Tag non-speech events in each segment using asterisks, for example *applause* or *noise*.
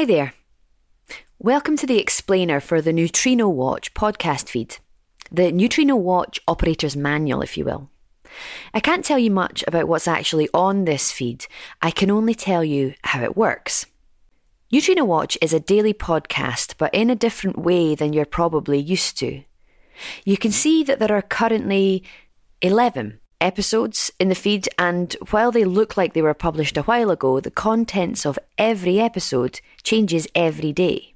Hi there. Welcome to the explainer for the Neutrino Watch podcast feed, the Neutrino Watch operator's manual, if you will. I can't tell you much about what's actually on this feed, I can only tell you how it works. Neutrino Watch is a daily podcast, but in a different way than you're probably used to. You can see that there are currently 11 episodes in the feed, and while they look like they were published a while ago, the contents of every episode changes every day.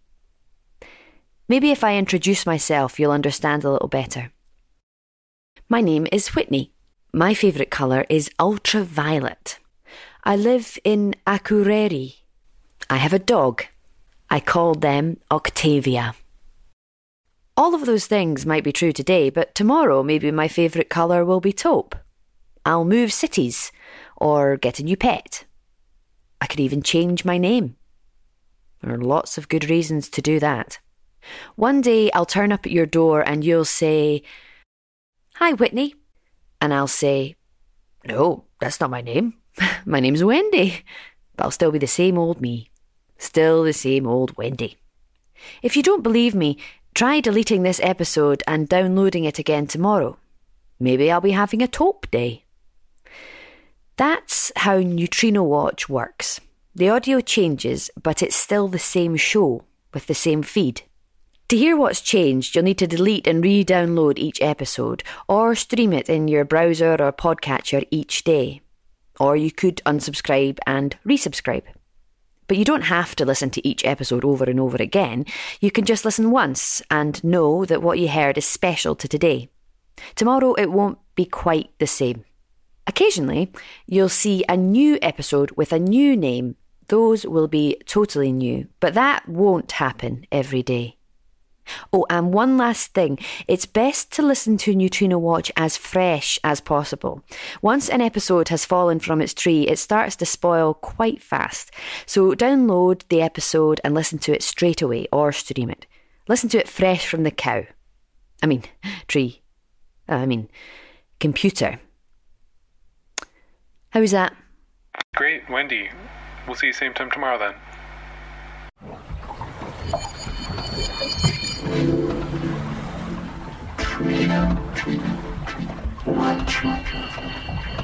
Maybe if I introduce myself, you'll understand a little better. My name is Whitney. My favourite colour is ultraviolet. I live in Akureyri. I have a dog. I call them Octavia. All of those things might be true today, but tomorrow maybe my favourite colour will be taupe. I'll move cities or get a new pet. I could even change my name. There are lots of good reasons to do that. One day I'll turn up at your door and you'll say, Hi, Whitney. And I'll say, No, that's not my name. *laughs* my name's Wendy. But I'll still be the same old me. Still the same old Wendy. If you don't believe me, try deleting this episode and downloading it again tomorrow. Maybe I'll be having a taupe day. That's how Neutrino Watch works. The audio changes, but it's still the same show with the same feed. To hear what's changed, you'll need to delete and re download each episode, or stream it in your browser or podcatcher each day. Or you could unsubscribe and resubscribe. But you don't have to listen to each episode over and over again. You can just listen once and know that what you heard is special to today. Tomorrow it won't be quite the same. Occasionally, you'll see a new episode with a new name. Those will be totally new, but that won't happen every day. Oh, and one last thing. It's best to listen to Neutrino Watch as fresh as possible. Once an episode has fallen from its tree, it starts to spoil quite fast. So download the episode and listen to it straight away or stream it. Listen to it fresh from the cow. I mean, *laughs* tree. I mean, computer. How's that? Great, Wendy. We'll see you same time tomorrow then. Trino Watch.